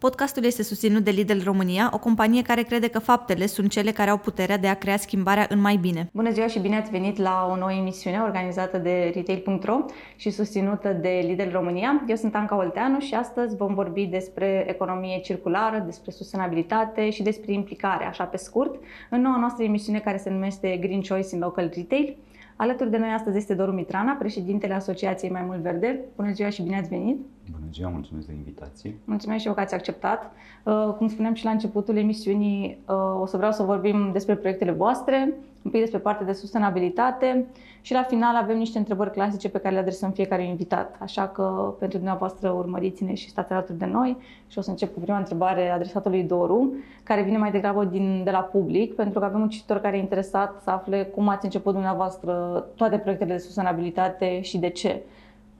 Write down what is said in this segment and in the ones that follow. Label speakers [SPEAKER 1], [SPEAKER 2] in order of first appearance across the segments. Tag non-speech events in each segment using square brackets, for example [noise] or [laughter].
[SPEAKER 1] Podcastul este susținut de Lidl România, o companie care crede că faptele sunt cele care au puterea de a crea schimbarea în mai bine.
[SPEAKER 2] Bună ziua și bine ați venit la o nouă emisiune organizată de Retail.ro și susținută de Lidl România. Eu sunt Anca Olteanu și astăzi vom vorbi despre economie circulară, despre sustenabilitate și despre implicare, așa pe scurt, în noua noastră emisiune care se numește Green Choice in Local Retail. Alături de noi astăzi este Doru Mitrana, președintele Asociației Mai Mult Verde. Bună ziua și bine ați venit!
[SPEAKER 3] Bună ziua, mulțumesc de invitație!
[SPEAKER 2] Mulțumesc și eu că ați acceptat. Uh, cum spuneam și la începutul emisiunii, uh, o să vreau să vorbim despre proiectele voastre, un pic despre partea de sustenabilitate și la final avem niște întrebări clasice pe care le adresăm fiecare invitat. Așa că pentru dumneavoastră urmăriți-ne și stați alături de noi și o să încep cu prima întrebare adresată lui Doru, care vine mai degrabă din, de la public, pentru că avem un cititor care e interesat să afle cum ați început dumneavoastră toate proiectele de sustenabilitate și de ce.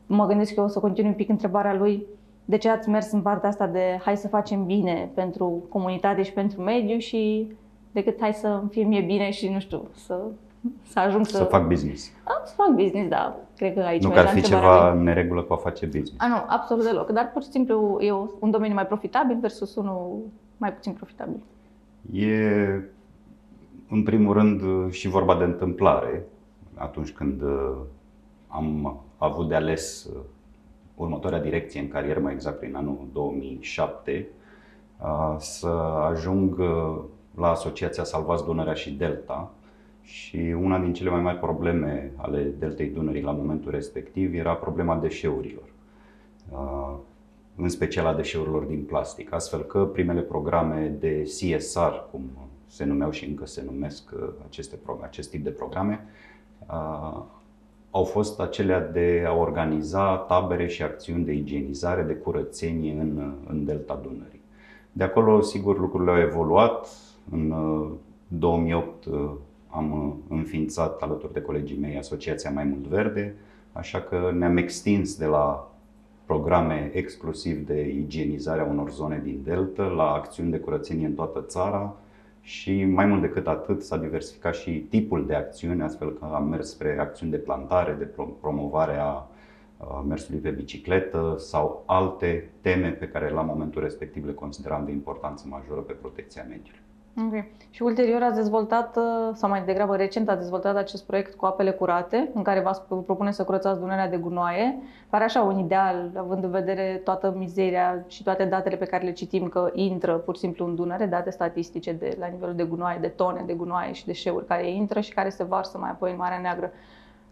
[SPEAKER 2] Mă gândesc că eu o să continui un pic întrebarea lui de ce ați mers în partea asta de hai să facem bine pentru comunitate și pentru mediu și decât hai să fie mie bine și nu știu, să, să ajung să...
[SPEAKER 3] Să fac business.
[SPEAKER 2] A, să fac business, da. Cred că aici
[SPEAKER 3] Nu că ar fi ceva în neregulă cu a face business.
[SPEAKER 2] A, nu, absolut deloc. Dar pur și simplu e un domeniu mai profitabil versus unul mai puțin profitabil.
[SPEAKER 3] E, în primul rând, și vorba de întâmplare. Atunci când uh, am avut de ales uh, următoarea direcție în carieră, mai exact prin anul 2007, uh, să ajung la Asociația Salvați Dunărea și Delta și una din cele mai mari probleme ale Deltei Dunării la momentul respectiv era problema deșeurilor, uh, în special a deșeurilor din plastic, astfel că primele programe de CSR, cum se numeau și încă se numesc uh, aceste, acest tip de programe, uh, au fost acelea de a organiza tabere și acțiuni de igienizare, de curățenie în, în Delta Dunării. De acolo, sigur, lucrurile au evoluat, în 2008 uh, uh, am uh, înființat alături de colegii mei Asociația Mai Mult Verde, așa că ne-am extins de la programe exclusiv de igienizare a unor zone din Delta la acțiuni de curățenie în toată țara și mai mult decât atât s-a diversificat și tipul de acțiuni, astfel că am mers spre acțiuni de plantare, de promovare a mersului pe bicicletă sau alte teme pe care la momentul respectiv le consideram de importanță majoră pe protecția mediului.
[SPEAKER 2] Ok. Și ulterior ați dezvoltat, uh, sau mai degrabă recent, ați dezvoltat acest proiect cu apele curate, în care vă propune să curățați Dunărea de gunoaie. Pare așa un ideal, având în vedere toată mizeria și toate datele pe care le citim că intră pur și simplu în Dunăre, date statistice de, la nivelul de gunoaie, de tone de gunoaie și deșeuri care intră și care se varsă mai apoi în Marea Neagră.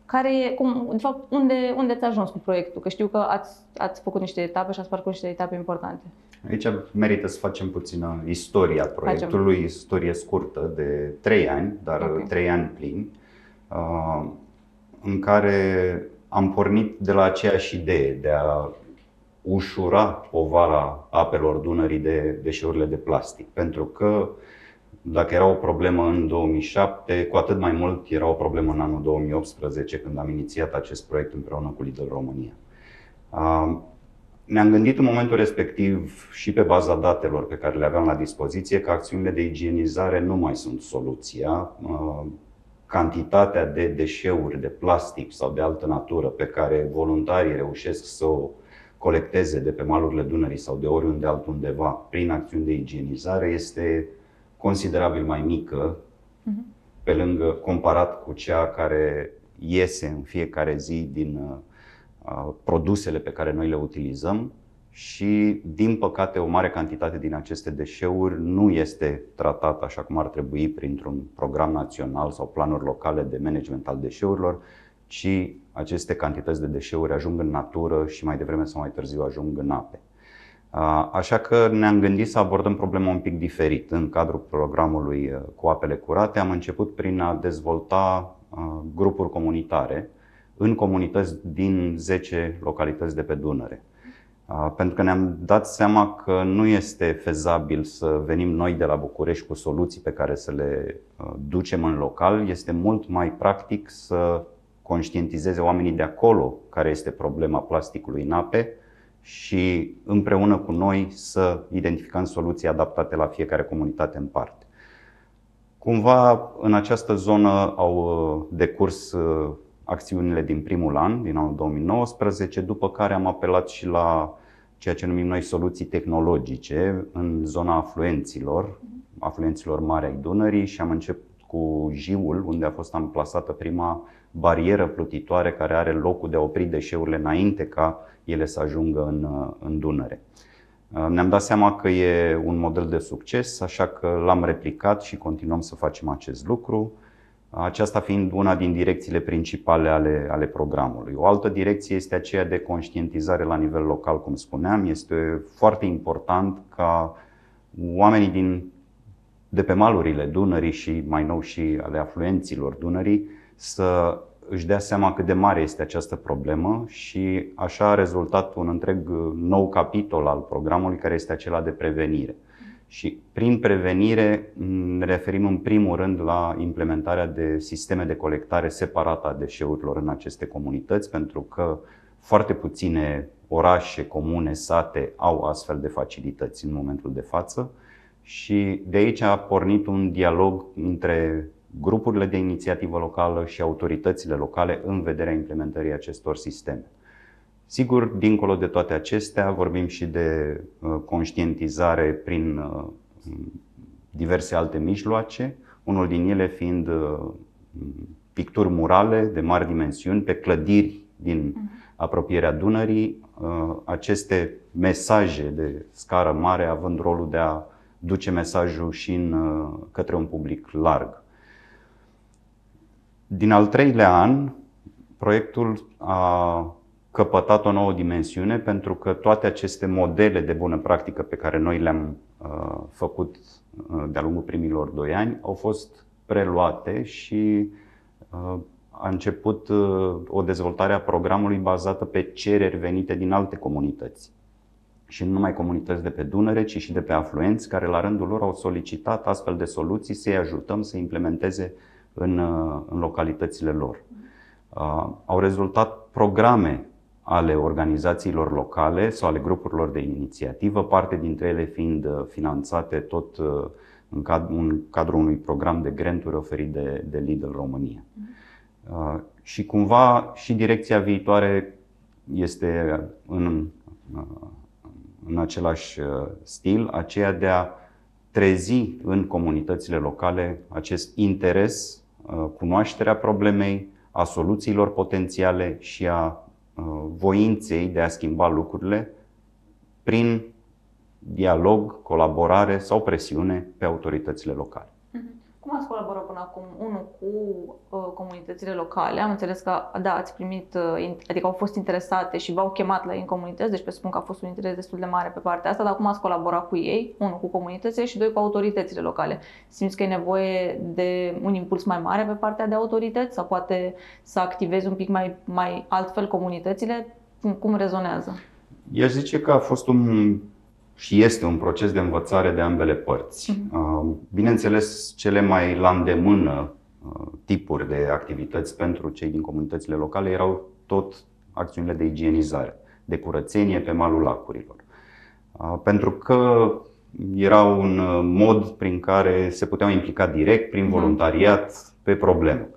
[SPEAKER 2] Care e, cum, de fapt, unde, unde ați ajuns cu proiectul? Că știu că ați, ați făcut niște etape și ați parcurs niște etape importante.
[SPEAKER 3] Aici merită să facem puțină istoria proiectului, facem. istorie scurtă de 3 ani, dar okay. 3 ani plini, uh, în care am pornit de la aceeași idee de a ușura povara apelor Dunării de deșeurile de plastic. Pentru că dacă era o problemă în 2007, cu atât mai mult era o problemă în anul 2018, când am inițiat acest proiect împreună cu Lidl România. Uh, ne-am gândit în momentul respectiv și pe baza datelor pe care le aveam la dispoziție că acțiunile de igienizare nu mai sunt soluția. Uh, cantitatea de deșeuri de plastic sau de altă natură pe care voluntarii reușesc să o colecteze de pe malurile Dunării sau de oriunde altundeva prin acțiuni de igienizare este considerabil mai mică mhm. pe lângă comparat cu cea care iese în fiecare zi din uh, produsele pe care noi le utilizăm și, din păcate, o mare cantitate din aceste deșeuri nu este tratată așa cum ar trebui printr-un program național sau planuri locale de management al deșeurilor, ci aceste cantități de deșeuri ajung în natură și mai devreme sau mai târziu ajung în ape. Așa că ne-am gândit să abordăm problema un pic diferit. În cadrul programului uh, cu apele curate am început prin a dezvolta uh, grupuri comunitare în comunități din 10 localități de pe Dunăre. Pentru că ne-am dat seama că nu este fezabil să venim noi de la București cu soluții pe care să le ducem în local. Este mult mai practic să conștientizeze oamenii de acolo care este problema plasticului în ape și împreună cu noi să identificăm soluții adaptate la fiecare comunitate în parte. Cumva în această zonă au decurs acțiunile din primul an, din anul 2019, după care am apelat și la ceea ce numim noi soluții tehnologice în zona afluenților, afluenților mari ai Dunării și am început cu Jiul, unde a fost amplasată prima barieră plutitoare care are locul de a opri deșeurile înainte ca ele să ajungă în, în Dunăre. Ne-am dat seama că e un model de succes, așa că l-am replicat și continuăm să facem acest lucru. Aceasta fiind una din direcțiile principale ale, ale programului. O altă direcție este aceea de conștientizare la nivel local, cum spuneam. Este foarte important ca oamenii din, de pe malurile Dunării și mai nou și ale afluenților Dunării să își dea seama cât de mare este această problemă și așa a rezultat un întreg nou capitol al programului care este acela de prevenire. Și prin prevenire ne referim în primul rând la implementarea de sisteme de colectare separată a deșeurilor în aceste comunități, pentru că foarte puține orașe, comune, sate au astfel de facilități în momentul de față. Și de aici a pornit un dialog între grupurile de inițiativă locală și autoritățile locale în vederea implementării acestor sisteme. Sigur, dincolo de toate acestea, vorbim și de uh, conștientizare prin uh, diverse alte mijloace, unul din ele fiind uh, picturi murale de mari dimensiuni pe clădiri din mhm. apropierea Dunării, aceste mesaje de scară mare având rolul de a duce mesajul și în, către un public larg. Din al treilea an, proiectul a căpătat o nouă dimensiune pentru că toate aceste modele de bună practică pe care noi le-am uh, făcut uh, de-a lungul primilor doi ani au fost preluate și uh, a început uh, o dezvoltare a programului bazată pe cereri venite din alte comunități. Și nu numai comunități de pe Dunăre, ci și de pe afluenți, care la rândul lor au solicitat astfel de soluții să-i ajutăm să implementeze în, uh, în localitățile lor. Uh, au rezultat programe ale organizațiilor locale sau ale grupurilor de inițiativă, parte dintre ele fiind uh, finanțate tot în, cad- în cadrul unui program de granturi oferit de, de Lidl România. Uh, și cumva și direcția viitoare este în, în același stil, aceea de a trezi în comunitățile locale acest interes Uh, cunoașterea problemei, a soluțiilor potențiale și a uh, voinței de a schimba lucrurile prin dialog, colaborare sau presiune pe autoritățile locale.
[SPEAKER 2] Cum ați colaborat până acum, unul, cu uh, comunitățile locale? Am înțeles că, da, ați primit, uh, adică au fost interesate și v-au chemat la ei în comunități, deci presupun că a fost un interes destul de mare pe partea asta, dar cum ați colaborat cu ei, unul, cu comunitățile și doi, cu autoritățile locale? Simți că e nevoie de un impuls mai mare pe partea de autorități sau poate să activezi un pic mai, mai altfel comunitățile? Cum, cum rezonează?
[SPEAKER 3] Eu zice că a fost un și este un proces de învățare de ambele părți. Mhm. Bineînțeles, cele mai la îndemână uh, tipuri de activități pentru cei din comunitățile locale erau tot acțiunile de igienizare, de curățenie pe malul lacurilor. Uh, pentru că era un uh, mod prin care se puteau implica direct, prin mhm. voluntariat, pe problemă.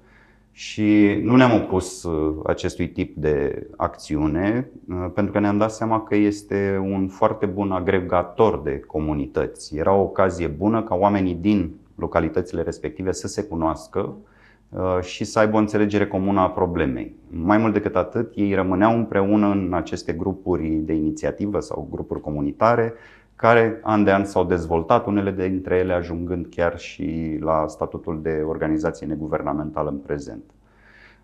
[SPEAKER 3] Și nu ne-am opus uh, acestui tip de acțiune uh, pentru că ne-am dat seama că este un foarte bun agregator de comunități. Era o ocazie bună ca oamenii din localitățile respective să se cunoască uh, și să aibă o înțelegere comună a problemei. Mai mult decât atât, ei rămâneau împreună în aceste grupuri de inițiativă sau grupuri comunitare care an de an s-au dezvoltat, unele dintre ele ajungând chiar și la statutul de organizație neguvernamentală în prezent.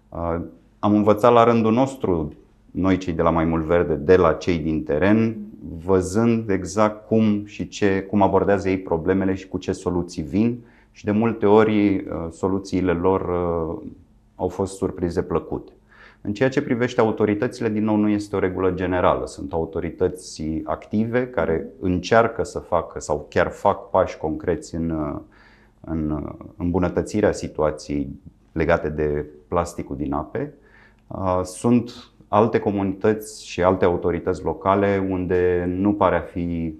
[SPEAKER 3] Uh, am învățat la rândul nostru, noi cei de la Mai Mult Verde, de la cei din teren, văzând exact cum și ce, cum abordează ei problemele și cu ce soluții vin și de multe ori uh, soluțiile lor uh, au fost surprize plăcute. În ceea ce privește autoritățile, din nou, nu este o regulă generală. Sunt autorități active care încearcă să facă sau chiar fac pași concreți în, în îmbunătățirea situației legate de plasticul din ape. Sunt alte comunități și alte autorități locale unde nu pare a fi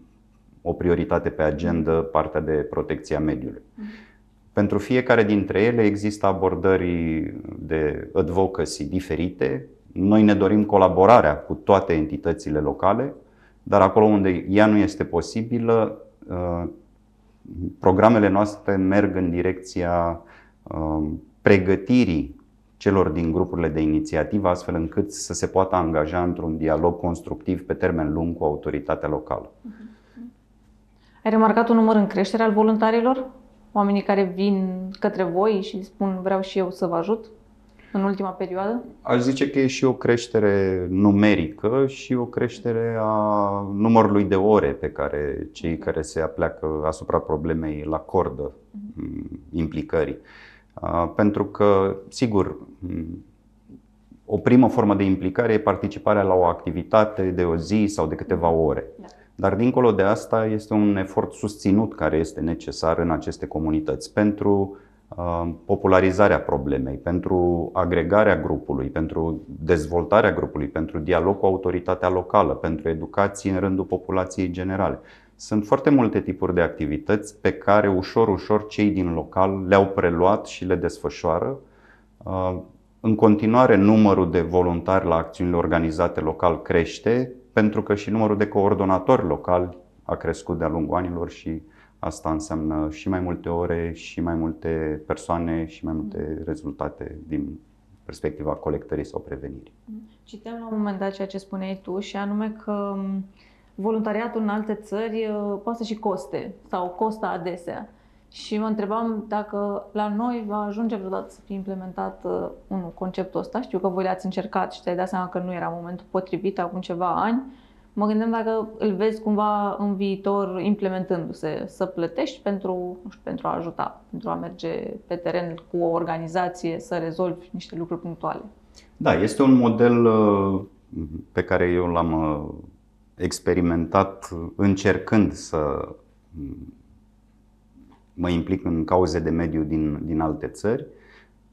[SPEAKER 3] o prioritate pe agenda partea de protecția mediului. Pentru fiecare dintre ele există abordări de advocacy diferite. Noi ne dorim colaborarea cu toate entitățile locale dar acolo unde ea nu este posibilă, programele noastre merg în direcția pregătirii celor din grupurile de inițiativă, astfel încât să se poată angaja într-un dialog constructiv pe termen lung cu autoritatea locală.
[SPEAKER 2] Ai remarcat un număr în creștere al voluntarilor? Oamenii care vin către voi și spun vreau și eu să vă ajut în ultima perioadă?
[SPEAKER 3] Aș zice că e și o creștere numerică și o creștere a numărului de ore pe care cei care se apleacă asupra problemei îl acordă mhm. implicării. Pentru că, sigur, o primă formă de implicare e participarea la o activitate de o zi sau de câteva ore. Da. Dar dincolo de asta este un efort susținut care este necesar în aceste comunități pentru popularizarea problemei, pentru agregarea grupului, pentru dezvoltarea grupului, pentru dialog cu autoritatea locală, pentru educație în rândul populației generale. Sunt foarte multe tipuri de activități pe care ușor, ușor cei din local le-au preluat și le desfășoară. Uh, în continuare, numărul de voluntari la acțiunile organizate local crește, pentru că și numărul de coordonatori locali a crescut de-a lungul anilor și asta înseamnă și mai multe ore, și mai multe persoane, și mai multe rezultate din perspectiva colectării sau prevenirii.
[SPEAKER 2] Citeam la un moment dat ceea ce spuneai tu și anume că voluntariatul în alte țări uh, poate și coste sau costă adesea. Și mă întrebam dacă la noi va ajunge vreodată să fie implementat uh, un conceptul ăsta. Știu că voi l-ați încercat și te-ai dat seama că nu era momentul potrivit acum ceva ani. Mă gândeam dacă îl vezi cumva în viitor implementându-se, să plătești pentru, nu știu, pentru a ajuta, pentru a merge pe teren cu o organizație să rezolvi niște lucruri punctuale.
[SPEAKER 3] Da, este un model uh, pe care eu l-am experimentat încercând să mă implic în cauze de mediu din, din alte țări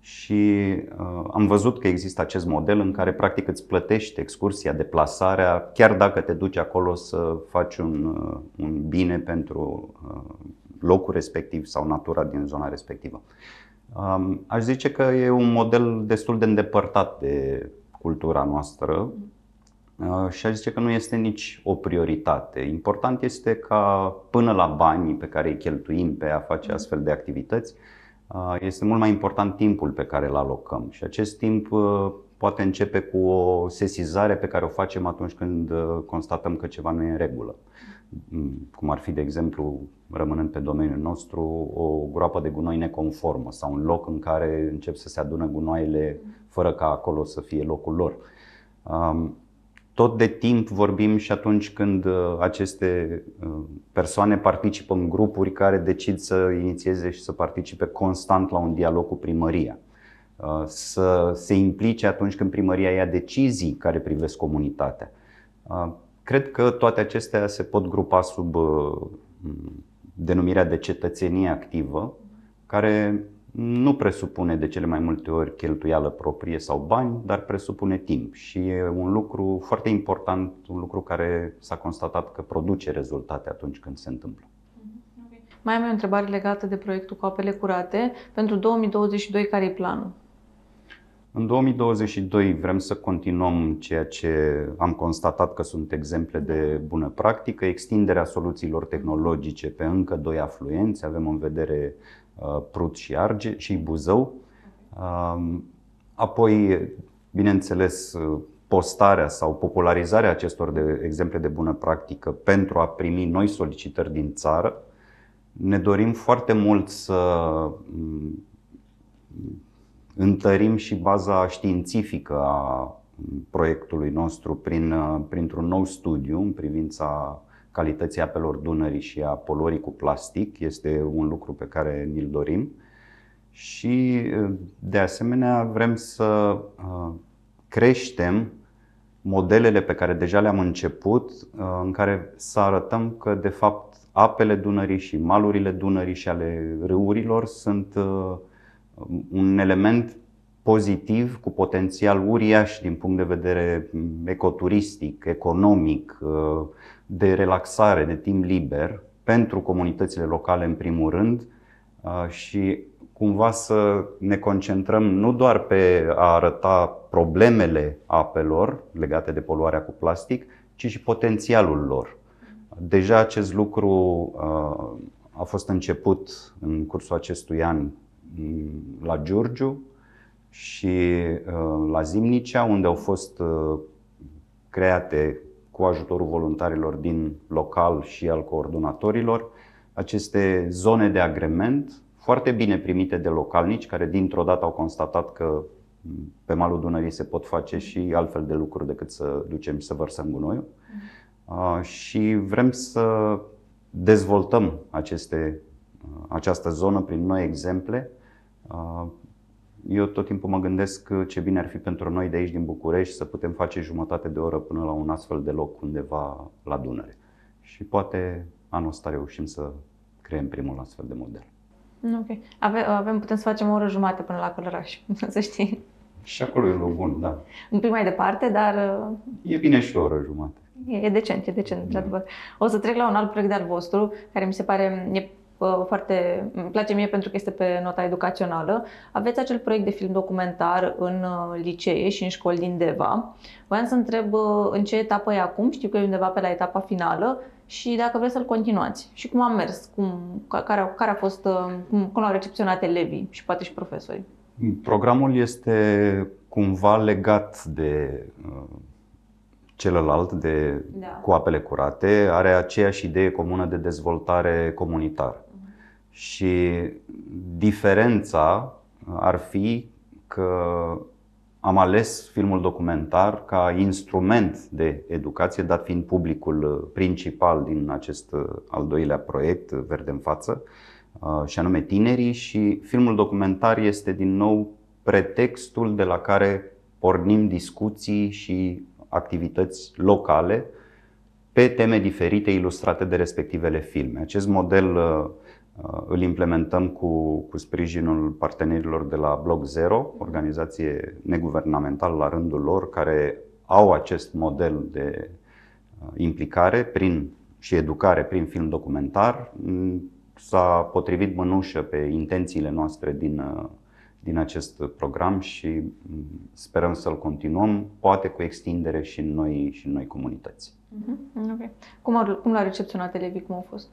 [SPEAKER 3] și uh, am văzut că există acest model în care practic îți plătești excursia, deplasarea, chiar dacă te duci acolo să faci un, uh, un bine pentru uh, locul respectiv sau natura din zona respectivă. Um, aș zice că e un model destul de îndepărtat de cultura noastră Uh, și aș zice că nu este nici o prioritate. Important este ca până la banii pe care îi cheltuim pe a face mm. astfel de activități, uh, este mult mai important timpul pe care îl alocăm și acest timp uh, poate începe cu o sesizare pe care o facem atunci când constatăm că ceva nu e în regulă. Mm, cum ar fi, de exemplu, rămânând pe domeniul nostru, o groapă de gunoi neconformă sau un loc în care încep să se adună gunoaiele fără ca acolo să fie locul lor. Um, tot de timp vorbim și atunci când uh, aceste uh, persoane participă în grupuri care decid să inițieze și să participe constant la un dialog cu primăria. Uh, să se implice atunci când primăria ia decizii care privesc comunitatea. Cred că toate acestea se pot grupa sub denumirea de cetățenie activă, care nu presupune de cele mai multe ori cheltuială proprie sau bani, dar presupune timp și e un lucru foarte important, un lucru care s-a constatat că produce rezultate atunci când se întâmplă.
[SPEAKER 2] Mai am o întrebare legată de proiectul cu apele curate. Pentru 2022, care e planul?
[SPEAKER 3] În 2022 vrem să continuăm ceea ce am constatat că sunt exemple de bună practică, extinderea soluțiilor tehnologice pe încă doi afluenți, avem în vedere Uh, Prut și Arge și Buzău. Um, apoi, bineînțeles, uh, postarea sau popularizarea acestor de exemple de bună practică pentru a primi noi solicitări din țară. Ne dorim foarte mult să mm, întărim și baza științifică a proiectului nostru prin, uh, printr-un nou studiu în privința calității apelor Dunării și a poluării cu plastic. Este un lucru pe care ni-l dorim. Și, de asemenea, vrem să creștem modelele pe care deja le-am început, în care să arătăm că, de fapt, apele Dunării și malurile Dunării și ale râurilor sunt un element pozitiv, cu potențial uriaș din punct de vedere ecoturistic, economic, de relaxare, de timp liber pentru comunitățile locale în primul rând și cumva să ne concentrăm nu doar pe a arăta problemele apelor legate de poluarea cu plastic, ci ci și potențialul lor. Deja acest lucru a fost început în cursul acestui an mm, la Giurgiu și la Zimnicea, unde au fost create cu ajutorul voluntarilor din local și al coordonatorilor aceste zone de agrement foarte bine primite de localnici care dintr-o dată au constatat că pe malul Dunării se pot face și altfel de lucruri decât să ducem și să vărsăm gunoiul. Mm. Și vrem să dezvoltăm aceste, această zonă prin noi exemple. Eu tot timpul mă gândesc ce bine ar fi pentru noi de aici din București să putem face jumătate de oră până la un astfel de loc undeva la Dunăre. Și poate anul ăsta reușim să creăm primul astfel de model.
[SPEAKER 2] Ok. Ave, avem, putem să facem o oră jumate până la Călăraș, [laughs] să știi.
[SPEAKER 3] Și acolo e loc bun, da.
[SPEAKER 2] Un pic mai departe, dar...
[SPEAKER 3] E bine și o oră jumate.
[SPEAKER 2] E, e decent, e decent, da. într-adevăr. O să trec la un alt proiect de-al vostru, care mi se pare e foarte, îmi place mie pentru că este pe nota educațională. Aveți acel proiect de film documentar în uh, licee și în școli din Deva. Voiam să întreb uh, în ce etapă e acum, știu că e undeva pe la etapa finală și dacă vreți să-l continuați. Și cum a mers, cum, care, care a fost, uh, cum, cum l-au recepționat elevii și poate și profesorii.
[SPEAKER 3] Programul este cumva legat de uh, celălalt, de da. cu apele curate, are aceeași idee comună de dezvoltare comunitară. Uh-huh. Și diferența ar fi că am ales filmul documentar ca instrument de educație, dat fiind publicul principal din acest al doilea proiect, Verde în față, uh, și anume tinerii și filmul documentar este din nou pretextul de la care pornim discuții și activități locale pe teme diferite ilustrate de respectivele filme. Acest model uh, uh, îl implementăm cu, cu sprijinul partenerilor de la Blog Zero, organizație neguvernamentală la rândul lor, care au acest model de implicare prin, și educare prin film documentar s-a potrivit mânușă pe intențiile noastre din, uh, din acest program și mm, sperăm să-l continuăm, poate cu extindere și în noi, și în noi comunități.
[SPEAKER 2] Uh-huh. Okay. Cum, au, cum l-au recepționat elevii? Cum au fost?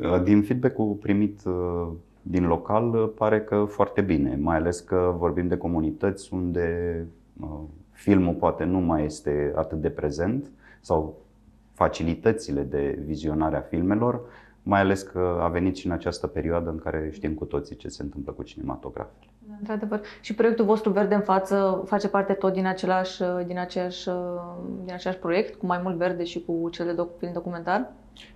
[SPEAKER 3] Uh, din feedback-ul primit uh, din local, pare că foarte bine, mai ales că vorbim de comunități unde filmul poate nu mai este atât de prezent sau facilitățile de vizionare a filmelor mai ales că a venit și în această perioadă în care știm cu toții ce se întâmplă cu cinematografele.
[SPEAKER 2] Da, într-adevăr. Și proiectul vostru Verde în față face parte tot din același, din aceeași, din același proiect, cu Mai mult Verde și cu cel de doc, film documentar?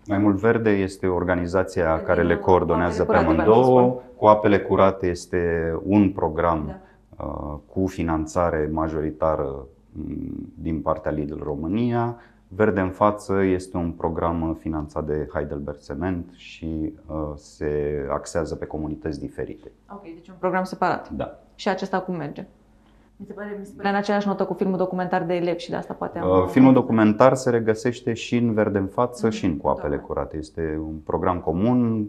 [SPEAKER 3] Mai mult Verde este organizația de care le coordonează pe amândouă. Cu apele curate este un program da. uh, cu finanțare majoritară mm, din partea Lidl România. Verde în față este un program finanțat de Heidelberg Cement și uh, se axează pe comunități diferite.
[SPEAKER 2] Ok, deci un program separat.
[SPEAKER 3] Da.
[SPEAKER 2] Și acesta cum merge? Mi se pare, mi se pare în aceeași notă cu filmul documentar de elevi și de asta poate am...
[SPEAKER 3] Uh, filmul documentar se regăsește și în Verde în față mm-hmm. și în Cu apele da. curate. Este un program comun.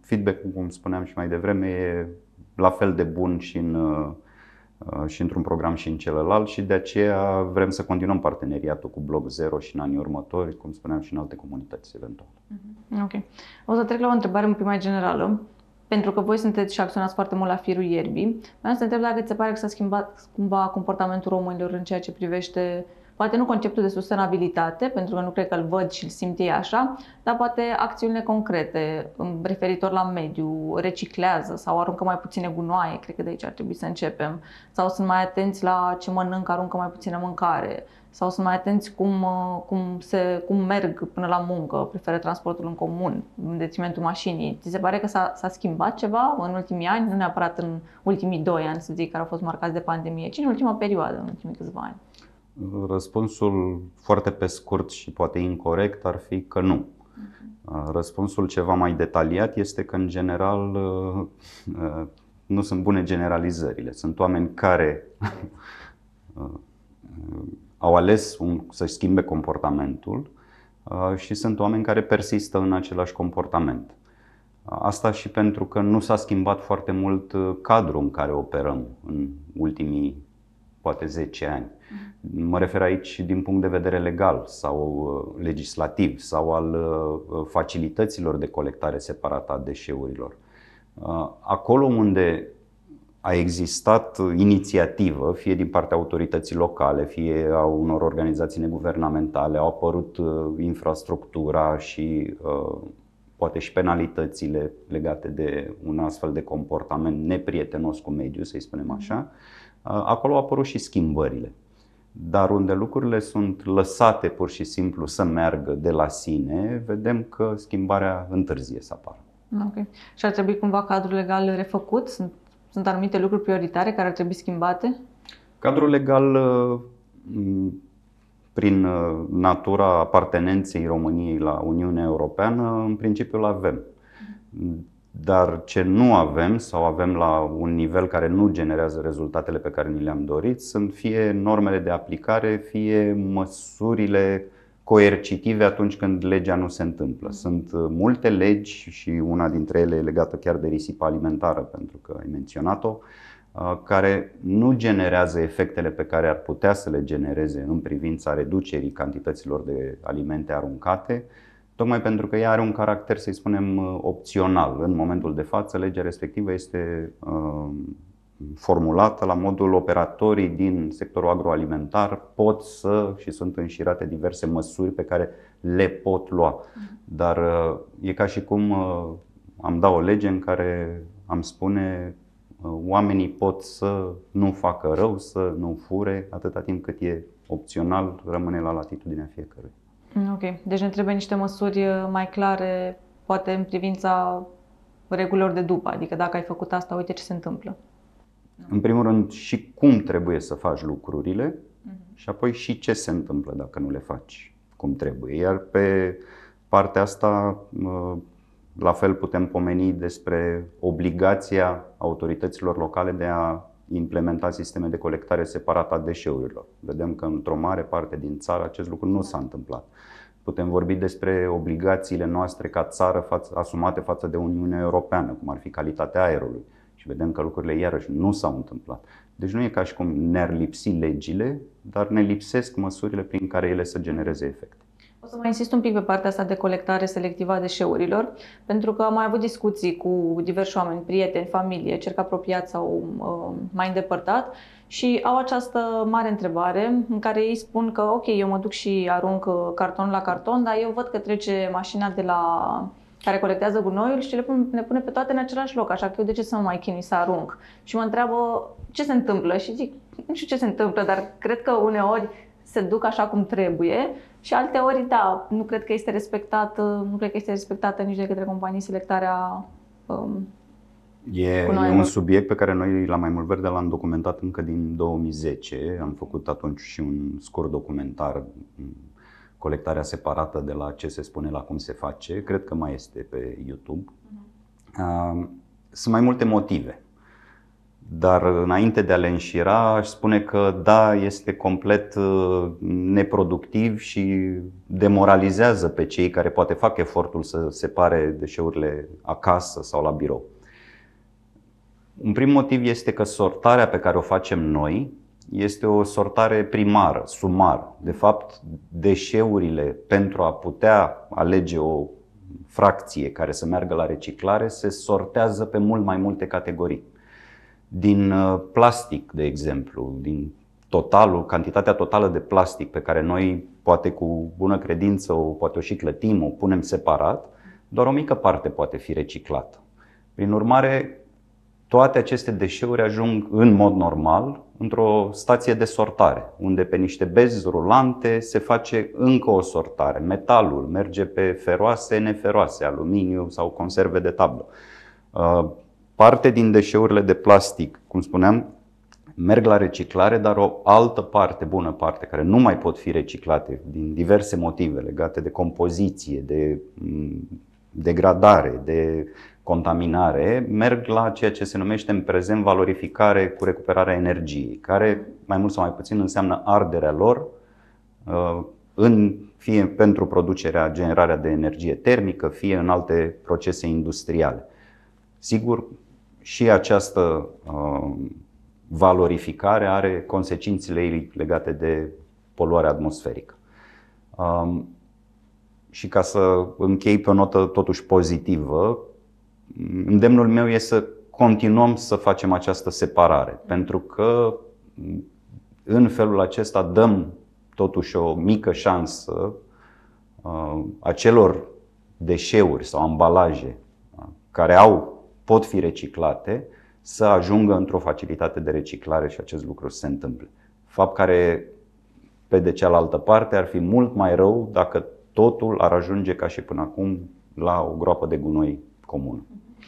[SPEAKER 3] Feedback, cum spuneam și mai devreme, e la fel de bun și în uh, Uh, și într-un program și în celălalt și de aceea vrem să continuăm parteneriatul cu Blog Zero și în anii următori, cum spuneam, și în alte comunități eventual.
[SPEAKER 2] Mhm. Ok. O să trec la o întrebare un pic mai generală. Pentru că voi sunteți și acționați foarte mult la firul ierbii, vreau să întreb dacă ți se pare că s-a schimbat cumva comportamentul românilor în ceea ce privește poate nu conceptul de sustenabilitate, pentru că nu cred că îl văd și îl simt ei așa, dar poate acțiunile concrete referitor la mediu, reciclează sau aruncă mai puține gunoaie, cred că de aici ar trebui să începem, sau sunt mai atenți la ce mănâncă, aruncă mai puțină mâncare, sau sunt mai atenți cum, cum, se, cum merg până la muncă, preferă transportul în comun, în detrimentul mașinii. Ți se pare că s-a, s-a schimbat ceva în ultimii ani, nu neapărat în ultimii doi ani, să zic, care au fost marcați de pandemie, ci în ultima perioadă, în ultimii câțiva ani?
[SPEAKER 3] Răspunsul foarte pe scurt și poate incorrect ar fi că nu. Mhm. Răspunsul ceva mai detaliat este că, în general, uh, uh, nu sunt bune generalizările. Sunt oameni care [laughs] uh, au ales un, să-și schimbe comportamentul și sunt oameni care persistă în același comportament. Asta și pentru că nu s-a schimbat foarte mult cadrul în care operăm în ultimii poate 10 ani. Mă refer aici din punct de vedere legal sau legislativ sau al facilităților de colectare separată a deșeurilor. Acolo unde a existat inițiativă, fie din partea autorității locale, fie a unor organizații neguvernamentale, au apărut uh, infrastructura și uh, poate și penalitățile legate de un astfel de comportament neprietenos cu mediul, să-i spunem așa, uh, acolo au apărut și schimbările. Dar unde lucrurile sunt lăsate pur și simplu să meargă de la sine, vedem că schimbarea întârzie să apară.
[SPEAKER 2] Ok. Și ar trebui cumva cadrul legal refăcut? Sunt sunt anumite lucruri prioritare care ar trebui schimbate?
[SPEAKER 3] Cadrul legal, uh, prin uh, natura apartenenței României la Uniunea Europeană, în principiu îl avem. Dar ce nu avem sau avem la un nivel care nu generează rezultatele pe care ni le-am dorit sunt fie normele de aplicare, fie măsurile coercitive atunci când legea nu se întâmplă. Sunt uh, multe legi și una dintre ele e legată chiar de risipa alimentară, pentru că ai menționat-o, uh, care nu generează efectele pe care ar putea să le genereze în privința reducerii cantităților de alimente aruncate, tocmai pentru că ea are un caracter, să-i spunem, uh, opțional. În momentul de față, legea respectivă este formulată la modul operatorii din sectorul agroalimentar pot să și sunt înșirate diverse măsuri pe care le pot lua. Dar uh, e ca și cum uh, am da o lege în care am spune uh, oamenii pot să nu facă rău, să nu fure, atâta timp cât e opțional, rămâne la latitudinea fiecăruia.
[SPEAKER 2] Ok, deci ne trebuie niște măsuri mai clare, poate în privința regulilor de după, adică dacă ai făcut asta, uite ce se întâmplă.
[SPEAKER 3] În primul rând și cum trebuie să faci lucrurile uh-huh. și apoi și ce se întâmplă dacă nu le faci cum trebuie. Iar pe partea asta, la fel putem pomeni despre obligația autorităților locale de a implementa sisteme de colectare separată a deșeurilor. Vedem că într-o mare parte din țară acest lucru nu s-a întâmplat. Putem vorbi despre obligațiile noastre ca țară față, asumate față de Uniunea Europeană, cum ar fi calitatea aerului și vedem că lucrurile iarăși nu s-au întâmplat. Deci nu e ca și cum ne-ar lipsi legile, dar ne lipsesc măsurile prin care ele să genereze efecte.
[SPEAKER 2] O să mai insist un pic pe partea asta de colectare selectivă a deșeurilor, pentru că am mai avut discuții cu diversi oameni, prieteni, familie, cerc apropiat sau uh, mai îndepărtat și au această mare întrebare în care ei spun că ok, eu mă duc și arunc uh, carton la carton, dar eu văd că trece mașina de la care colectează gunoiul și le pune, le pune pe toate în același loc, așa că eu de ce să mă mai chinui să arunc? Și mă întreabă ce se întâmplă și zic, nu știu ce se întâmplă, dar cred că uneori se duc așa cum trebuie și alte ori, da, nu cred că este respectată, nu cred că este respectată nici de către companii selectarea um,
[SPEAKER 3] E, e un subiect pe care noi la Mai Mult Verde l-am documentat încă din 2010. Am făcut atunci și un scurt documentar colectarea separată de la ce se spune la cum se face, cred că mai este pe YouTube. Mhm. Sunt mai multe motive. Dar înainte de a le înșira, aș spune că da, este complet uh, neproductiv și demoralizează pe cei care poate fac efortul să separe deșeurile acasă sau la birou. Un prim motiv este că sortarea pe care o facem noi este o sortare primară, sumară. De fapt, deșeurile pentru a putea alege o fracție care să meargă la reciclare se sortează pe mult mai multe categorii. Din uh, plastic, de exemplu, din totalul, cantitatea totală de plastic pe care noi poate cu bună credință o poate o și clătim, o punem separat, doar o mică parte poate fi reciclată. Prin urmare, toate aceste deșeuri ajung în mod normal într-o stație de sortare, unde pe niște bezi rulante se face încă o sortare. Metalul merge pe feroase, neferoase, aluminiu sau conserve de tablă. Uh, parte din deșeurile de plastic, cum spuneam, merg la reciclare, dar o altă parte, bună parte, care nu mai pot fi reciclate din diverse motive legate de compoziție, de mm, degradare, de contaminare merg la ceea ce se numește în prezent valorificare cu recuperarea energiei, care mai mult sau mai puțin înseamnă arderea lor uh, în, fie pentru producerea, generarea de energie termică, fie în alte procese industriale. Sigur, și această uh, valorificare are consecințele ei legate de poluarea atmosferică. Um, și ca să închei pe o notă totuși pozitivă, îndemnul meu este să continuăm să facem această separare, pentru că în felul acesta dăm totuși o mică șansă uh, acelor deșeuri sau ambalaje uh, care au, pot fi reciclate să ajungă într-o facilitate de reciclare și acest lucru se întâmple. Fapt care, pe de cealaltă parte, ar fi mult mai rău dacă totul ar ajunge ca și până acum la o groapă de gunoi comună.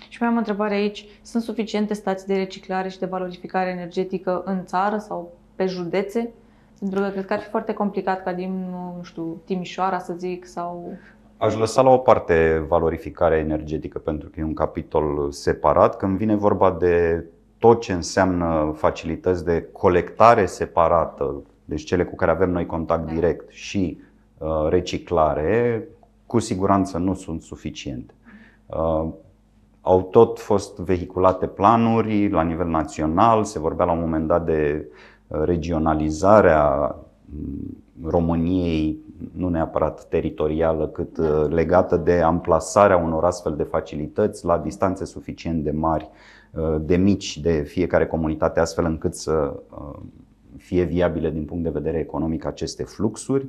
[SPEAKER 2] Și mai am o întrebare aici. Sunt suficiente stații de reciclare și de valorificare energetică în țară sau pe județe? Pentru că cred că ar fi foarte complicat ca din, nu știu, Timișoara să zic sau...
[SPEAKER 3] Aș lăsa la o parte valorificarea energetică pentru că e un capitol separat. Când vine vorba de tot ce înseamnă facilități de colectare separată, deci cele cu care avem noi contact da. direct și uh, reciclare, cu siguranță nu sunt suficiente. Uh, au tot fost vehiculate planuri la nivel național, se vorbea la un moment dat de uh, regionalizarea mm, României, nu neapărat teritorială, cât uh, legată de amplasarea unor astfel de facilități la distanțe suficient de mari, uh, de mici de fiecare comunitate, astfel încât să fie viabile din punct de vedere economic aceste fluxuri.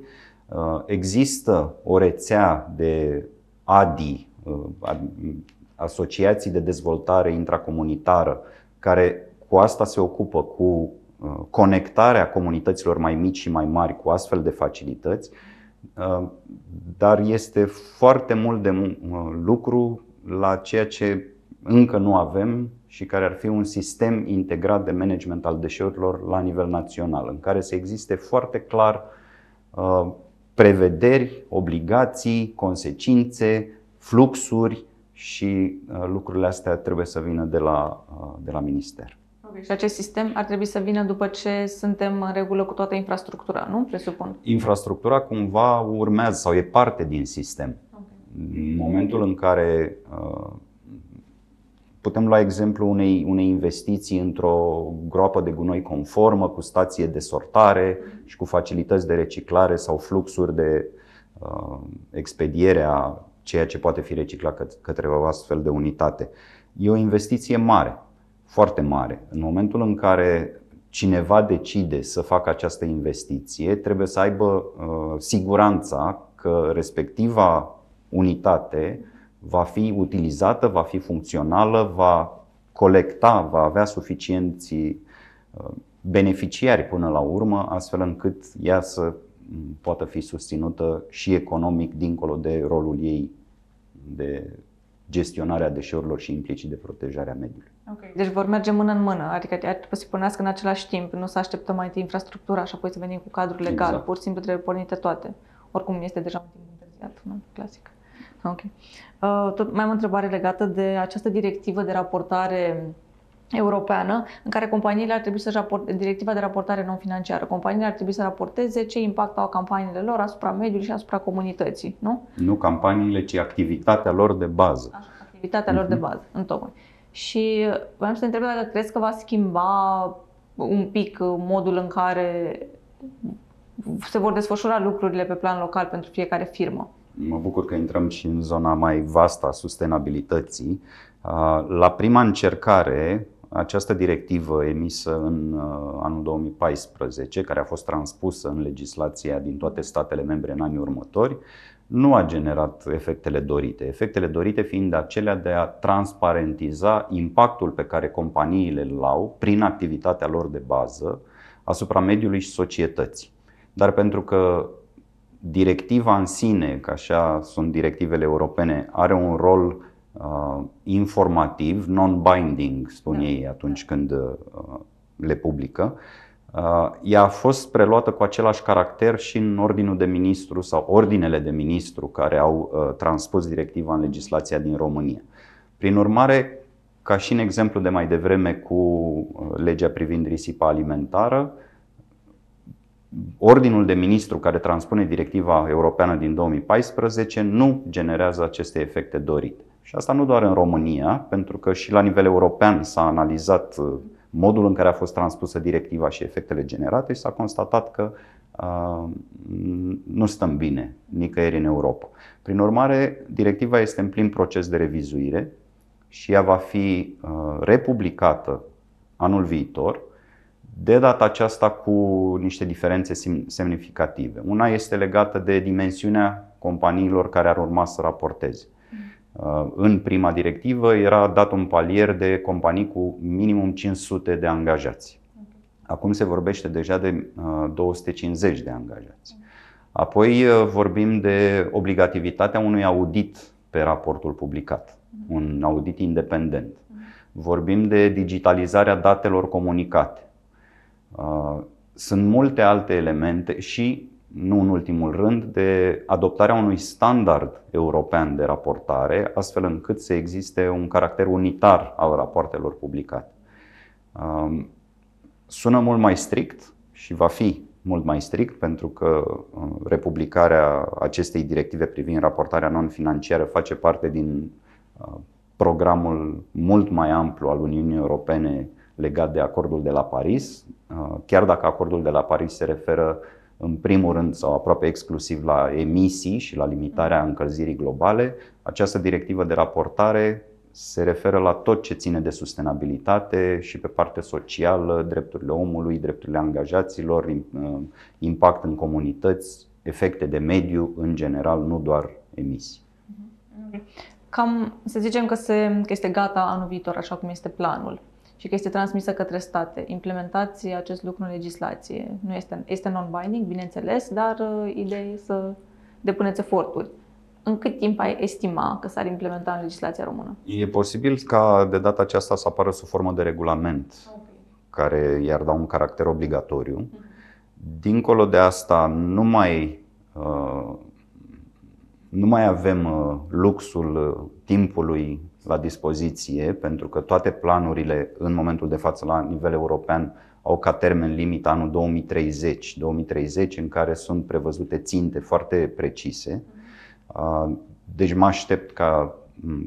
[SPEAKER 3] Există o rețea de ADI, asociații de dezvoltare intracomunitară care cu asta se ocupă cu uh, conectarea comunităților mai mici și mai mari cu astfel de facilități, uh, dar este foarte mult de uh, lucru la ceea ce încă nu avem și care ar fi un sistem integrat de management al deșeurilor la nivel național, în care să existe foarte clar prevederi, obligații, consecințe, fluxuri și uh, lucrurile astea trebuie să vină de la, uh, de la minister.
[SPEAKER 2] Okay. Și acest sistem ar trebui să vină după ce suntem în regulă cu toată infrastructura, nu? Presupun.
[SPEAKER 3] Infrastructura cumva urmează sau e parte din sistem. Okay. În momentul în care uh, putem lua exemplu unei, unei investiții într-o groapă de gunoi conformă, cu stație de sortare și cu facilități de reciclare sau fluxuri de uh, expediere a ceea ce poate fi reciclat către o astfel de unitate. E o investiție mare, foarte mare. În momentul în care cineva decide să facă această investiție, trebuie să aibă uh, siguranța că respectiva unitate va fi utilizată, va fi funcțională, va colecta, va avea suficienți uh, beneficiari până la urmă, astfel încât ea să poată fi susținută și economic dincolo de rolul ei de gestionarea deșeurilor și implicit de protejarea mediului.
[SPEAKER 2] Okay. Deci vor merge mână în mână, adică ar trebui să pornească în același timp, nu să așteptăm mai întâi infrastructura și apoi să venim cu cadrul legal, exact. pur și simplu trebuie pornite toate. Oricum este deja un timp întârziat, nu? clasic. Ok. Uh, tot mai am o întrebare legată de această directivă de raportare europeană în care companiile ar trebui să raporte, directiva de raportare non-financiară, companiile ar trebui să raporteze ce impact au campaniile lor asupra mediului și asupra comunității, nu?
[SPEAKER 3] Nu campaniile, ci activitatea lor de bază.
[SPEAKER 2] Așa, activitatea uh-huh. lor de mhm. bază, în tocmai. Și vreau să te întreb dacă crezi că va schimba un pic modul în care se vor desfășura lucrurile pe plan local pentru fiecare firmă.
[SPEAKER 3] Mă bucur că intrăm și în zona mai vastă a sustenabilității. La prima încercare, această directivă emisă în uh, anul 2014, care a fost transpusă în legislația din toate statele membre în anii următori, nu a generat efectele dorite. Efectele dorite fiind acelea de a transparentiza impactul pe care companiile îl au prin activitatea lor de bază asupra mediului și societății. Dar pentru că directiva în sine, că așa sunt directivele europene, are un rol uh, informativ, non-binding, spun da. ei atunci când uh, le publică. Uh, ea a fost preluată cu același caracter și în ordinul de ministru sau ordinele de ministru care au uh, transpus directiva în legislația din România. Prin urmare, ca și în exemplu de mai devreme cu uh, legea privind risipa alimentară, Ordinul de ministru care transpune directiva europeană din 2014 nu generează aceste efecte dorite. Și asta nu doar în România, pentru că și la nivel european s-a analizat uh, modul în care a fost transpusă directiva și efectele generate și s-a constatat că uh, nu stăm bine nicăieri în Europa. Prin urmare, directiva este în plin proces de revizuire și ea va fi uh, republicată anul viitor, de data aceasta cu niște diferențe semnificative. Una este legată de dimensiunea companiilor care ar urma să raporteze. Uh, în prima directivă era dat un palier de companii cu minimum 500 de angajați. Acum se vorbește deja de 250 uh, de angajați. Apoi uh, vorbim de obligativitatea unui audit pe raportul publicat, un audit independent. Vorbim de digitalizarea datelor comunicate. Sunt multe alte elemente și nu în ultimul rând, de adoptarea unui standard european de raportare, astfel încât să existe un caracter unitar al rapoartelor publicate. Um, sună mult mai strict și va fi mult mai strict pentru că uh, republicarea acestei directive privind raportarea non-financiară face parte din uh, programul mult mai amplu al Uniunii Europene legat de acordul de la Paris, uh, chiar dacă acordul de la Paris se referă în primul rând sau aproape exclusiv la emisii și la limitarea încălzirii globale, această directivă de raportare se referă la tot ce ține de sustenabilitate și pe partea socială, drepturile omului, drepturile angajaților, impact în comunități, efecte de mediu în general, nu doar emisii.
[SPEAKER 2] Cam să zicem că, se, că este gata anul viitor, așa cum este planul și că este transmisă către state. Implementați acest lucru în legislație. Nu este, este non-binding, bineînțeles, dar uh, ideea e să depuneți eforturi. În cât timp ai estima că s-ar implementa în legislația română?
[SPEAKER 3] E posibil ca de data aceasta să apară sub formă de regulament okay. care i-ar da un caracter obligatoriu. Mhm. Dincolo de asta, nu mai, uh, nu mai avem uh, luxul uh, timpului la dispoziție, pentru că toate planurile în momentul de față la nivel european au ca termen limit anul 2030, 2030 în care sunt prevăzute ținte foarte precise. Deci mă aștept ca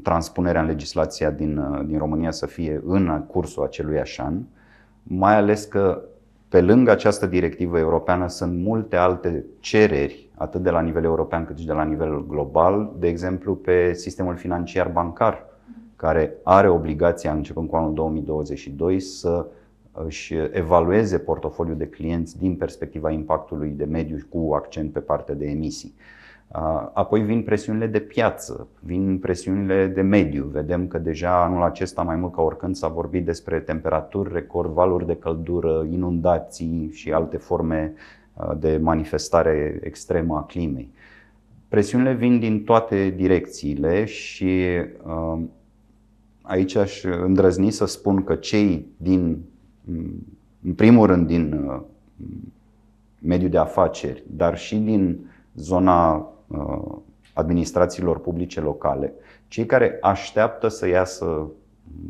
[SPEAKER 3] transpunerea în legislația din, din România să fie în cursul acelui an, mai ales că pe lângă această directivă europeană sunt multe alte cereri, atât de la nivel european cât și de la nivel global, de exemplu pe sistemul financiar bancar, care are obligația, începând cu anul 2022, să își evalueze portofoliul de clienți din perspectiva impactului de mediu cu accent pe partea de emisii. Apoi vin presiunile de piață, vin presiunile de mediu. Vedem că deja anul acesta, mai mult ca oricând, s-a vorbit despre temperaturi record, valuri de căldură, inundații și alte forme de manifestare extremă a climei. Presiunile vin din toate direcțiile și aici aș îndrăzni să spun că cei din, în primul rând, din uh, mediul de afaceri, dar și din zona uh, administrațiilor publice locale, cei care așteaptă să iasă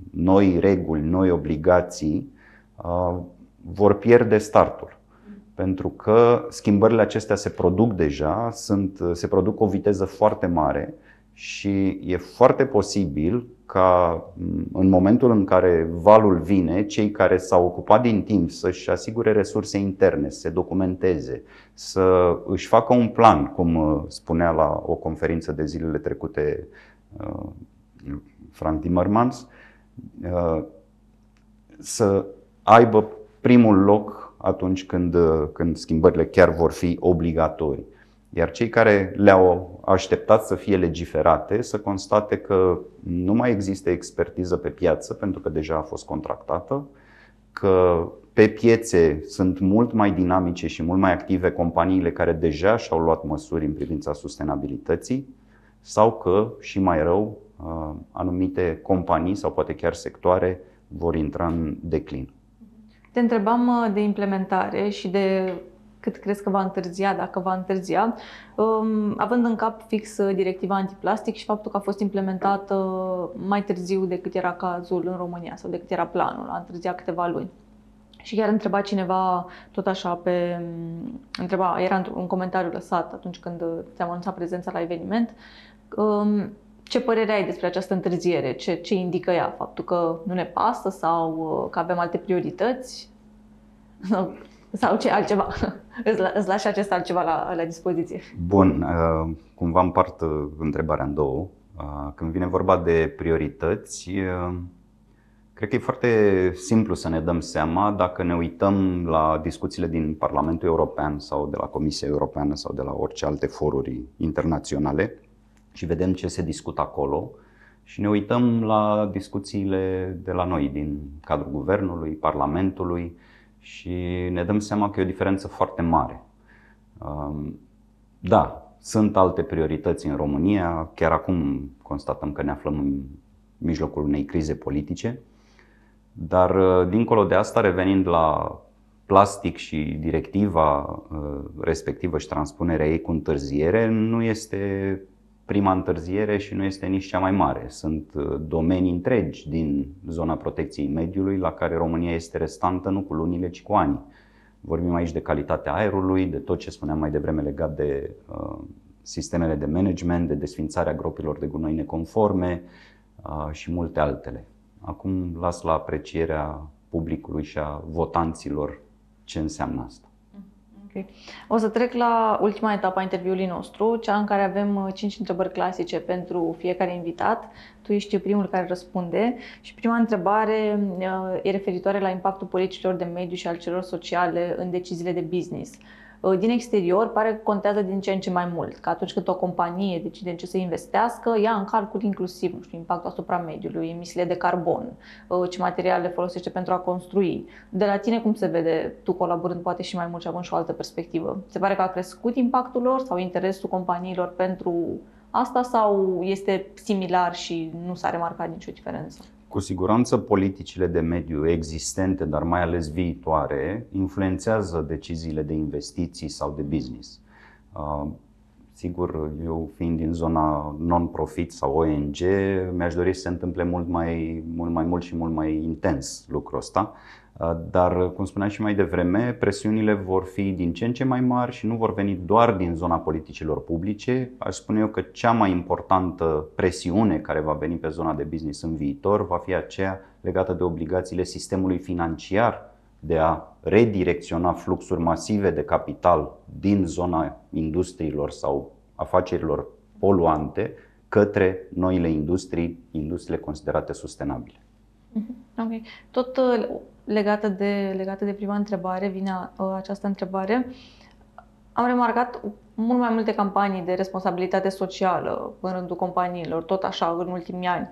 [SPEAKER 3] noi reguli, noi obligații, uh, vor pierde startul. Pentru că schimbările acestea se produc deja, sunt, se produc cu o viteză foarte mare și e foarte posibil ca în momentul în care valul vine, cei care s-au ocupat din timp să-și asigure resurse interne, să se documenteze, să își facă un plan, cum uh, spunea la o conferință de zilele trecute uh, Frank Timmermans, uh, să aibă primul loc atunci când, când schimbările chiar vor fi obligatorii. Iar cei care le-au așteptat să fie legiferate să constate că nu mai există expertiză pe piață pentru că deja a fost contractată, că pe piețe sunt mult mai dinamice și mult mai active companiile care deja și-au luat măsuri în privința sustenabilității sau că, și mai rău, uh, anumite companii sau poate chiar sectoare vor intra în declin.
[SPEAKER 2] Te întrebam uh, de implementare și de cât crezi că va întârzia, dacă va întârzia, um, având în cap fix uh, directiva antiplastic și faptul că a fost implementată mai târziu decât era cazul în România sau decât era planul, a întârziat câteva luni. Și chiar întreba cineva, tot așa, pe, um, întreba, era un comentariu lăsat atunci când ți-am anunțat prezența la eveniment, um, ce părere ai despre această întârziere? Ce, ce indică ea? Faptul că nu ne pasă sau uh, că avem alte priorități? [laughs] Sau ce altceva? [laughs] Îți lași acest altceva la, la dispoziție.
[SPEAKER 3] Bun, uh, cumva împart uh, întrebarea în două. Când vine vorba de priorități, cred că e foarte simplu să ne dăm seama dacă ne uităm la discuțiile din Parlamentul European sau de la Comisia Europeană sau de la orice alte foruri internaționale și vedem ce se discută acolo și ne uităm la discuțiile de la noi, din cadrul guvernului, parlamentului și ne dăm seama că e o diferență foarte mare. Um, da, sunt alte priorități în România, chiar acum constatăm că ne aflăm în mijlocul unei crize politice, dar uh, dincolo de asta, revenind la plastic și directiva uh, respectivă și transpunerea ei cu întârziere, nu este prima întârziere și nu este nici cea mai mare. Sunt uh, domenii întregi din zona protecției mediului la care România este restantă nu cu lunile, ci cu ani. Vorbim aici de calitatea aerului, de tot ce spuneam mai devreme legat de uh, sistemele de management, de desfințarea gropilor de gunoi neconforme uh, și multe altele. Acum las la aprecierea publicului și a votanților ce înseamnă asta.
[SPEAKER 2] Okay. O să trec la ultima etapă a interviului nostru, cea în care avem uh, cinci întrebări clasice pentru fiecare invitat. Tu ești primul care răspunde și prima întrebare uh, e referitoare la impactul politicilor de mediu și al celor sociale în deciziile de business. Uh, din exterior pare că contează din ce în ce mai mult, că atunci când o companie decide în ce să investească, ia în calcul inclusiv nu știu, impactul asupra mediului, emisiile de carbon, uh, ce materiale folosește pentru a construi. De la tine cum se vede, tu colaborând poate și mai mult și având și o altă perspectivă? Se pare că a crescut impactul lor sau interesul companiilor pentru asta sau este similar și nu s-a remarcat nicio diferență?
[SPEAKER 3] Cu siguranță politicile de mediu existente, dar mai ales viitoare, influențează deciziile de investiții sau de business. Uh, sigur, eu fiind din zona non-profit sau ONG, mi-aș dori să se întâmple mult mai, mult mai mult și mult mai intens lucrul ăsta. Uh, dar, cum spuneam și mai devreme, presiunile vor fi din ce în ce mai mari și nu vor veni doar din zona politicilor publice. Aș spune eu că cea mai importantă presiune care va veni pe zona de business în viitor va fi aceea legată de obligațiile sistemului financiar de a redirecționa fluxuri masive de capital din zona industriilor sau afacerilor poluante către noile industrii, industriile considerate sustenabile.
[SPEAKER 2] Mhm. Ok. Tot uh, legată de, legată de prima întrebare, vine uh, această întrebare. Am remarcat mult mai multe campanii de responsabilitate socială în rândul companiilor, tot așa, în ultimii ani.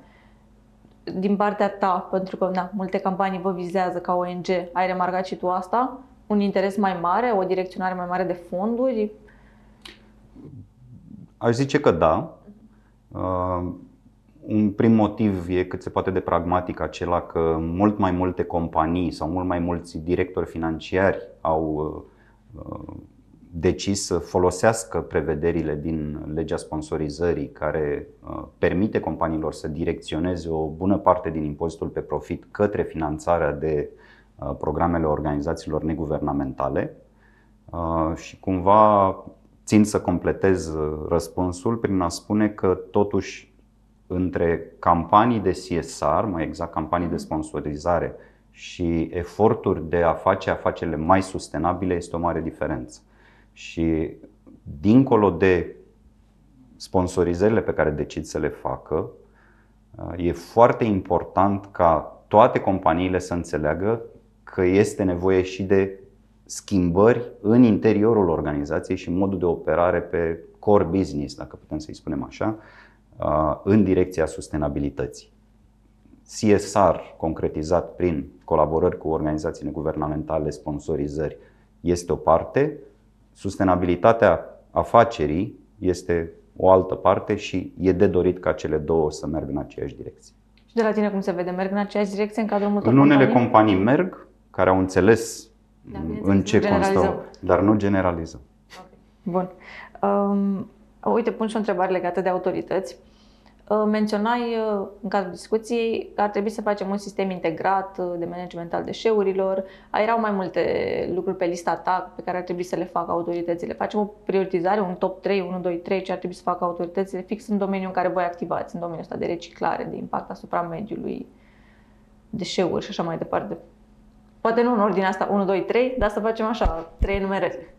[SPEAKER 2] Din partea ta, pentru că na, multe campanii vă vizează ca ONG, ai remarcat și tu asta? Un interes mai mare, o direcționare mai mare de fonduri?
[SPEAKER 3] Aș zice că da. Uh un prim motiv e cât se poate de pragmatic acela că mult mai multe companii sau mult mai mulți directori financiari au uh, decis să folosească prevederile din legea sponsorizării care uh, permite companiilor să direcționeze o bună parte din impozitul pe profit către finanțarea de uh, programele organizațiilor neguvernamentale și cumva țin să completez răspunsul prin a spune că totuși între campanii de CSR, mai exact campanii de sponsorizare și eforturi de a face afacerile mai sustenabile este o mare diferență. Și dincolo de sponsorizările pe care decid să le facă, e foarte important ca toate companiile să înțeleagă că este nevoie și de schimbări în interiorul organizației și modul de operare pe core business, dacă putem să-i spunem așa, în direcția sustenabilității. CSR, concretizat prin colaborări cu organizații neguvernamentale, sponsorizări, este o parte, sustenabilitatea afacerii este o altă parte și e de dorit ca cele două să meargă în aceeași direcție.
[SPEAKER 2] Și de la tine cum se vede? Merg în aceeași direcție în cadrul multor
[SPEAKER 3] În unele companii, companii merg, care au înțeles da, în ce constă, dar nu generalizăm.
[SPEAKER 2] Okay. Bun. Um, uite, pun și o întrebare legată de autorități. Uh, menționai uh, în cadrul discuției că ar trebui să facem un sistem integrat uh, de management al deșeurilor. Erau mai multe lucruri pe lista ta pe care ar trebui să le facă autoritățile. Facem o prioritizare, un top 3, 1, 2, 3, ce ar trebui să facă autoritățile fix în domeniul în care voi activați, în domeniul ăsta de reciclare, de impact asupra mediului, deșeuri și așa mai departe. Poate nu în ordine asta 1, 2, 3, dar să facem așa, trei enumerări,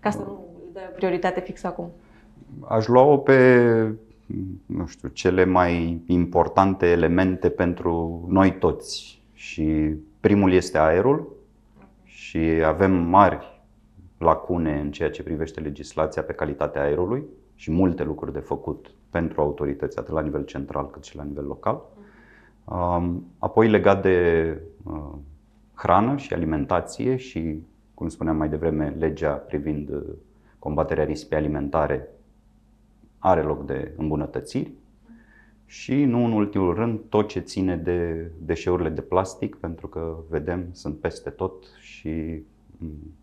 [SPEAKER 2] ca să nu dai prioritate fix acum.
[SPEAKER 3] Aș lua-o pe nu știu, cele mai importante elemente pentru noi toți. Și primul este aerul și avem mari lacune în ceea ce privește legislația pe calitatea aerului și multe lucruri de făcut pentru autorități, atât la nivel central cât și la nivel local. Um, apoi legat de uh, hrană și alimentație și, cum spuneam mai devreme, legea privind uh, combaterea risipei alimentare are loc de îmbunătățiri și, nu în ultimul rând, tot ce ține de deșeurile de plastic, pentru că vedem, sunt peste tot și mm,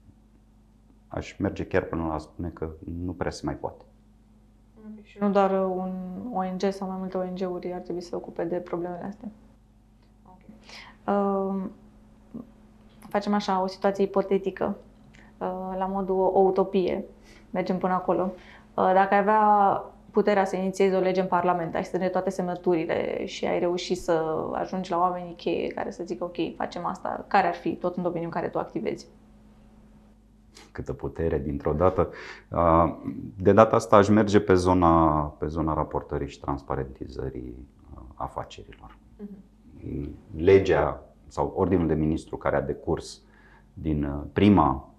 [SPEAKER 3] aș merge chiar până la a spune că nu prea se mai poate.
[SPEAKER 2] Și nu doar un ONG sau mai multe ONG-uri ar trebui să se ocupe de problemele astea. Okay. Uh, facem așa o situație ipotetică, uh, la modul o utopie. Mergem până acolo. Uh, dacă ai avea puterea să inițiezi o lege în Parlament, ai strânge toate semnăturile și ai reușit să ajungi la oamenii cheie care să zică ok, facem asta, care ar fi tot în domeniul în care tu activezi?
[SPEAKER 3] Câtă putere dintr-o dată. Uh, de data asta aș merge pe zona, pe zona raportării și transparentizării uh, afacerilor. Uh-huh. Legea sau ordinul de ministru care a decurs din prima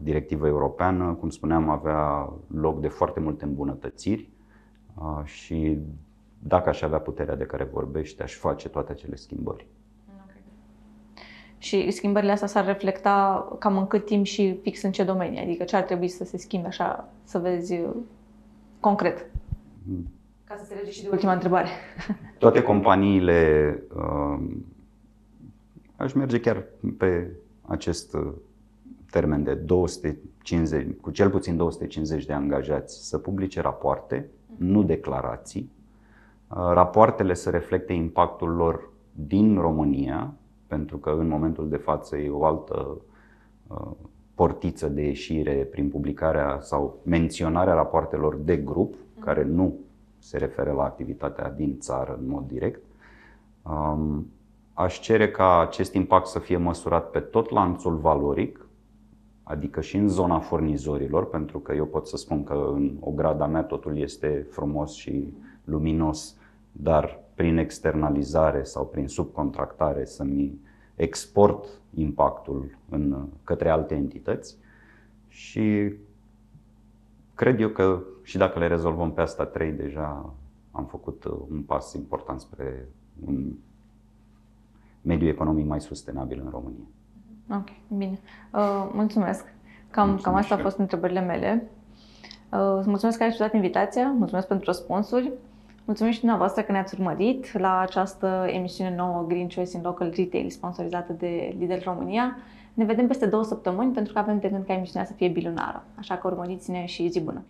[SPEAKER 3] directivă europeană, cum spuneam, avea loc de foarte multe îmbunătățiri și dacă aș avea puterea de care vorbește, aș face toate acele schimbări. Okay.
[SPEAKER 2] Și schimbările astea s-ar reflecta cam în cât timp și fix în ce domenii? Adică ce ar trebui să se schimbe așa, să vezi uh, concret? Mm. Ca să se lege și de ultima întrebare. [laughs]
[SPEAKER 3] Toate companiile, uh, aș merge chiar pe acest uh, termen de 250, cu cel puțin 250 de angajați să publice rapoarte, nu declarații. Uh, rapoartele să reflecte impactul lor din România, pentru că în momentul de față e o altă uh, portiță de ieșire prin publicarea sau menționarea rapoartelor de grup, care nu se referă la activitatea din țară în mod direct. Um, aș cere ca acest impact să fie măsurat pe tot lanțul valoric, adică și în zona furnizorilor, pentru că eu pot să spun că în o grada mea totul este frumos și luminos, dar prin externalizare sau prin subcontractare să-mi export impactul în, către alte entități și cred eu că și dacă le rezolvăm pe asta trei, deja am făcut un pas important spre un mediu economic mai sustenabil în România.
[SPEAKER 2] Ok, bine. Uh, mulțumesc. Cam, mulțumesc cam asta au fost întrebările mele. Uh, mulțumesc că ai acceptat invitația, mulțumesc pentru răspunsuri. Mulțumim și dumneavoastră că ne-ați urmărit la această emisiune nouă Green Choice in Local Retail, sponsorizată de Lidl România. Ne vedem peste două săptămâni pentru că avem de gând ca emisiunea să fie bilunară, așa că urmăriți-ne și zi bună!